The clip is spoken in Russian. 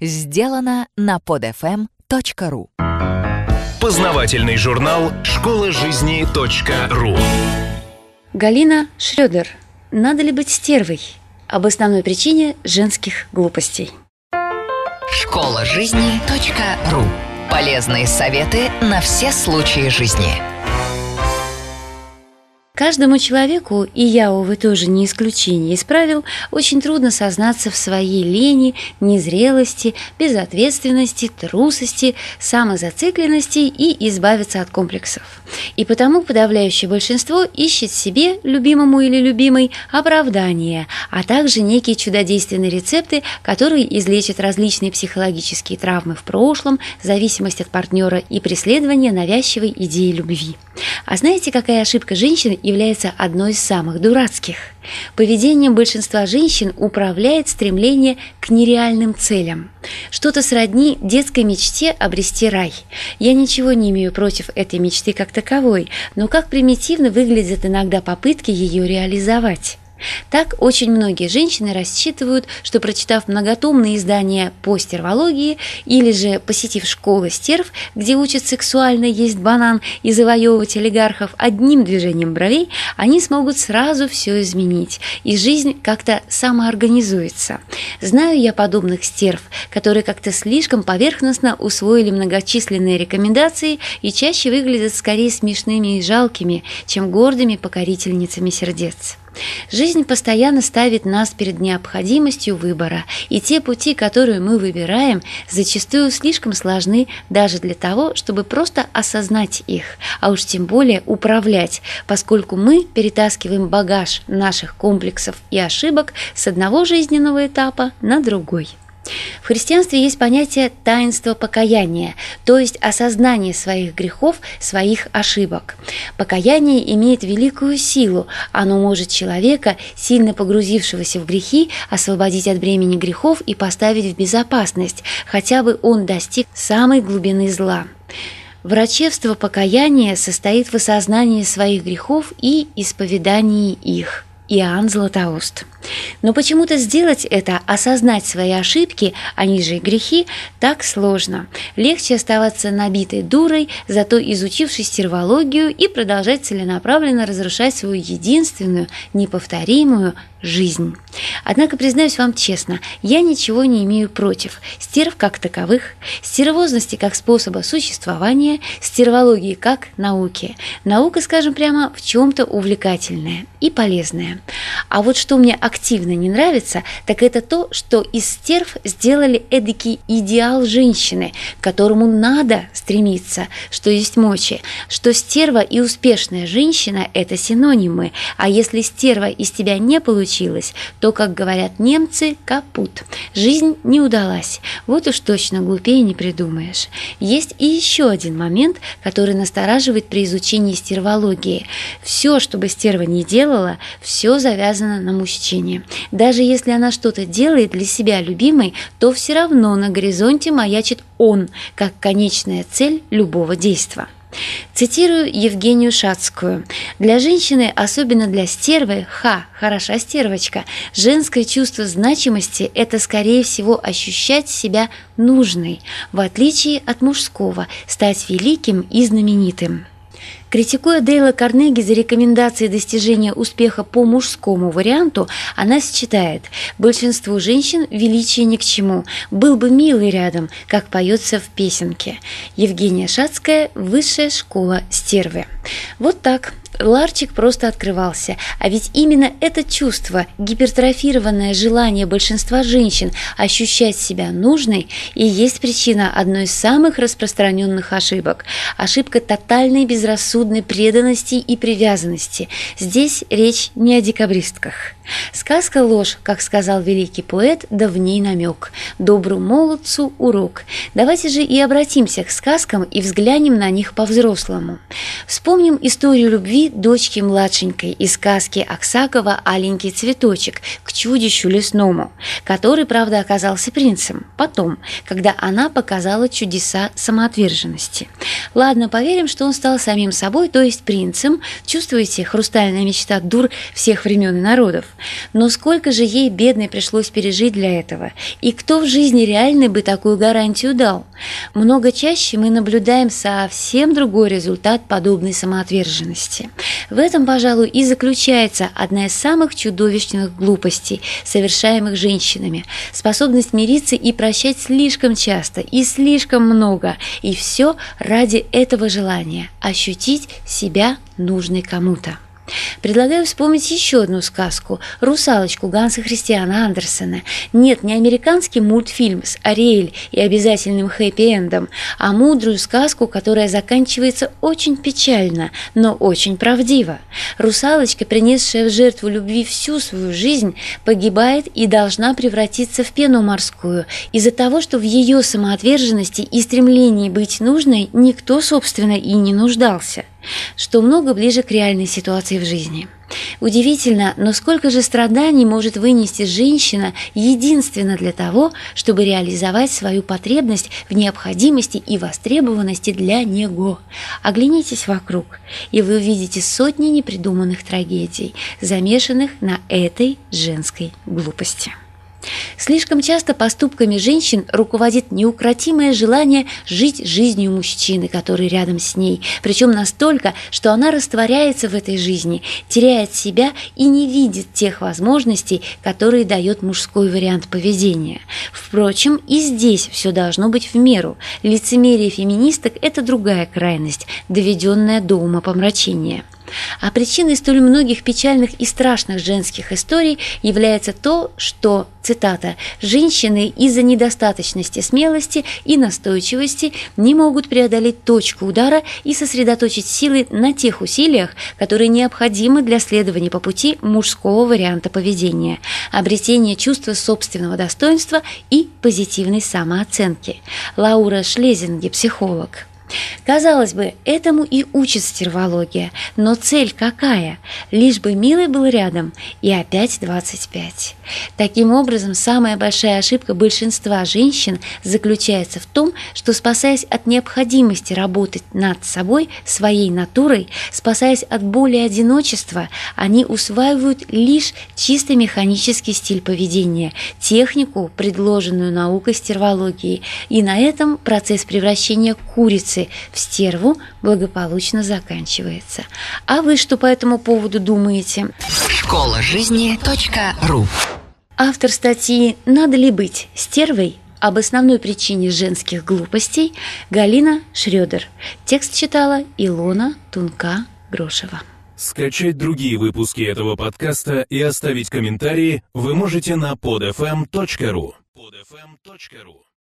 Сделано на podfm.ru Познавательный журнал «Школа жизни .ру» Галина Шрёдер. Надо ли быть стервой? Об основной причине женских глупостей. Школа жизни .ру Полезные советы на все случаи жизни. Каждому человеку, и я, увы, тоже не исключение из правил, очень трудно сознаться в своей лени, незрелости, безответственности, трусости, самозацикленности и избавиться от комплексов. И потому подавляющее большинство ищет себе, любимому или любимой, оправдание, а также некие чудодейственные рецепты, которые излечат различные психологические травмы в прошлом, зависимость от партнера и преследование навязчивой идеи любви. А знаете, какая ошибка женщины является одной из самых дурацких? Поведением большинства женщин управляет стремление к нереальным целям. Что-то сродни детской мечте обрести рай. Я ничего не имею против этой мечты как таковой, но как примитивно выглядят иногда попытки ее реализовать. Так очень многие женщины рассчитывают, что прочитав многотомные издания по стервологии или же посетив школы стерв, где учат сексуально есть банан и завоевывать олигархов одним движением бровей, они смогут сразу все изменить, и жизнь как-то самоорганизуется. Знаю я подобных стерв, которые как-то слишком поверхностно усвоили многочисленные рекомендации и чаще выглядят скорее смешными и жалкими, чем гордыми покорительницами сердец. Жизнь постоянно ставит нас перед необходимостью выбора, и те пути, которые мы выбираем, зачастую слишком сложны даже для того, чтобы просто осознать их, а уж тем более управлять, поскольку мы перетаскиваем багаж наших комплексов и ошибок с одного жизненного этапа на другой. В христианстве есть понятие таинства покаяния, то есть осознание своих грехов, своих ошибок. Покаяние имеет великую силу, оно может человека, сильно погрузившегося в грехи, освободить от бремени грехов и поставить в безопасность, хотя бы он достиг самой глубины зла. Врачевство покаяния состоит в осознании своих грехов и исповедании их. Иоанн Златоуст. Но почему-то сделать это, осознать свои ошибки, они же и грехи, так сложно. Легче оставаться набитой дурой, зато изучившей стервологию и продолжать целенаправленно разрушать свою единственную, неповторимую жизнь. Однако, признаюсь вам честно, я ничего не имею против стерв как таковых, стервозности как способа существования, стервологии как науки. Наука, скажем прямо, в чем-то увлекательная и полезная. А вот что мне активно не нравится, так это то, что из стерв сделали эдакий идеал женщины, к которому надо стремиться, что есть мочи, что стерва и успешная женщина – это синонимы, а если стерва из тебя не получилась, то, как говорят немцы, капут. Жизнь не удалась. Вот уж точно глупее не придумаешь. Есть и еще один момент, который настораживает при изучении стервологии. Все, что бы стерва не делала, все завязано на мужчине. Даже если она что-то делает для себя любимой, то все равно на горизонте маячит он, как конечная цель любого действия. Цитирую Евгению Шацкую. «Для женщины, особенно для стервы, ха, хороша стервочка, женское чувство значимости – это, скорее всего, ощущать себя нужной, в отличие от мужского, стать великим и знаменитым». Критикуя Дейла Карнеги за рекомендации достижения успеха по мужскому варианту, она считает, большинству женщин величие ни к чему, был бы милый рядом, как поется в песенке. Евгения Шацкая, Высшая школа стервы. Вот так. Ларчик просто открывался, а ведь именно это чувство, гипертрофированное желание большинства женщин ощущать себя нужной и есть причина одной из самых распространенных ошибок – ошибка тотальной безрассудной преданности и привязанности. Здесь речь не о декабристках. Сказка – ложь, как сказал великий поэт, да в ней намек. Добру молодцу урок. Давайте же и обратимся к сказкам и взглянем на них по-взрослому. Вспомним историю любви дочки младшенькой из сказки Аксакова «Аленький цветочек» к чудищу лесному, который, правда, оказался принцем, потом, когда она показала чудеса самоотверженности. Ладно, поверим, что он стал самим собой, то есть принцем. Чувствуете, хрустальная мечта дур всех времен и народов. Но сколько же ей, бедной, пришлось пережить для этого? И кто в жизни реально бы такую гарантию дал? Много чаще мы наблюдаем совсем другой результат подобной самоотверженности. В этом, пожалуй, и заключается одна из самых чудовищных глупостей, совершаемых женщинами. Способность мириться и прощать слишком часто и слишком много, и все ради этого желания – ощутить себя нужной кому-то. Предлагаю вспомнить еще одну сказку «Русалочку» Ганса Христиана Андерсена. Нет, не американский мультфильм с Ариэль и обязательным хэппи-эндом, а мудрую сказку, которая заканчивается очень печально, но очень правдиво. Русалочка, принесшая в жертву любви всю свою жизнь, погибает и должна превратиться в пену морскую из-за того, что в ее самоотверженности и стремлении быть нужной никто, собственно, и не нуждался что много ближе к реальной ситуации в жизни. Удивительно, но сколько же страданий может вынести женщина единственно для того, чтобы реализовать свою потребность в необходимости и востребованности для него. Оглянитесь вокруг, и вы увидите сотни непридуманных трагедий, замешанных на этой женской глупости. Слишком часто поступками женщин руководит неукротимое желание жить жизнью мужчины, который рядом с ней, причем настолько, что она растворяется в этой жизни, теряет себя и не видит тех возможностей, которые дает мужской вариант поведения. Впрочем, и здесь все должно быть в меру. Лицемерие феминисток – это другая крайность, доведенная до умопомрачения. А причиной столь многих печальных и страшных женских историй является то, что, цитата, «женщины из-за недостаточности смелости и настойчивости не могут преодолеть точку удара и сосредоточить силы на тех усилиях, которые необходимы для следования по пути мужского варианта поведения, обретения чувства собственного достоинства и позитивной самооценки». Лаура Шлезинге, психолог. Казалось бы, этому и учит стервология, но цель какая? Лишь бы милый был рядом, и опять 25. Таким образом, самая большая ошибка большинства женщин заключается в том, что, спасаясь от необходимости работать над собой, своей натурой, спасаясь от боли одиночества, они усваивают лишь чисто механический стиль поведения, технику, предложенную наукой стервологии, и на этом процесс превращения курицы в стерву благополучно заканчивается. А вы что по этому поводу думаете? Школа жизни .ру Автор статьи «Надо ли быть стервой?» об основной причине женских глупостей Галина Шрёдер. Текст читала Илона Тунка-Грошева. Скачать другие выпуски этого подкаста и оставить комментарии вы можете на podfm.ru. podfm.ru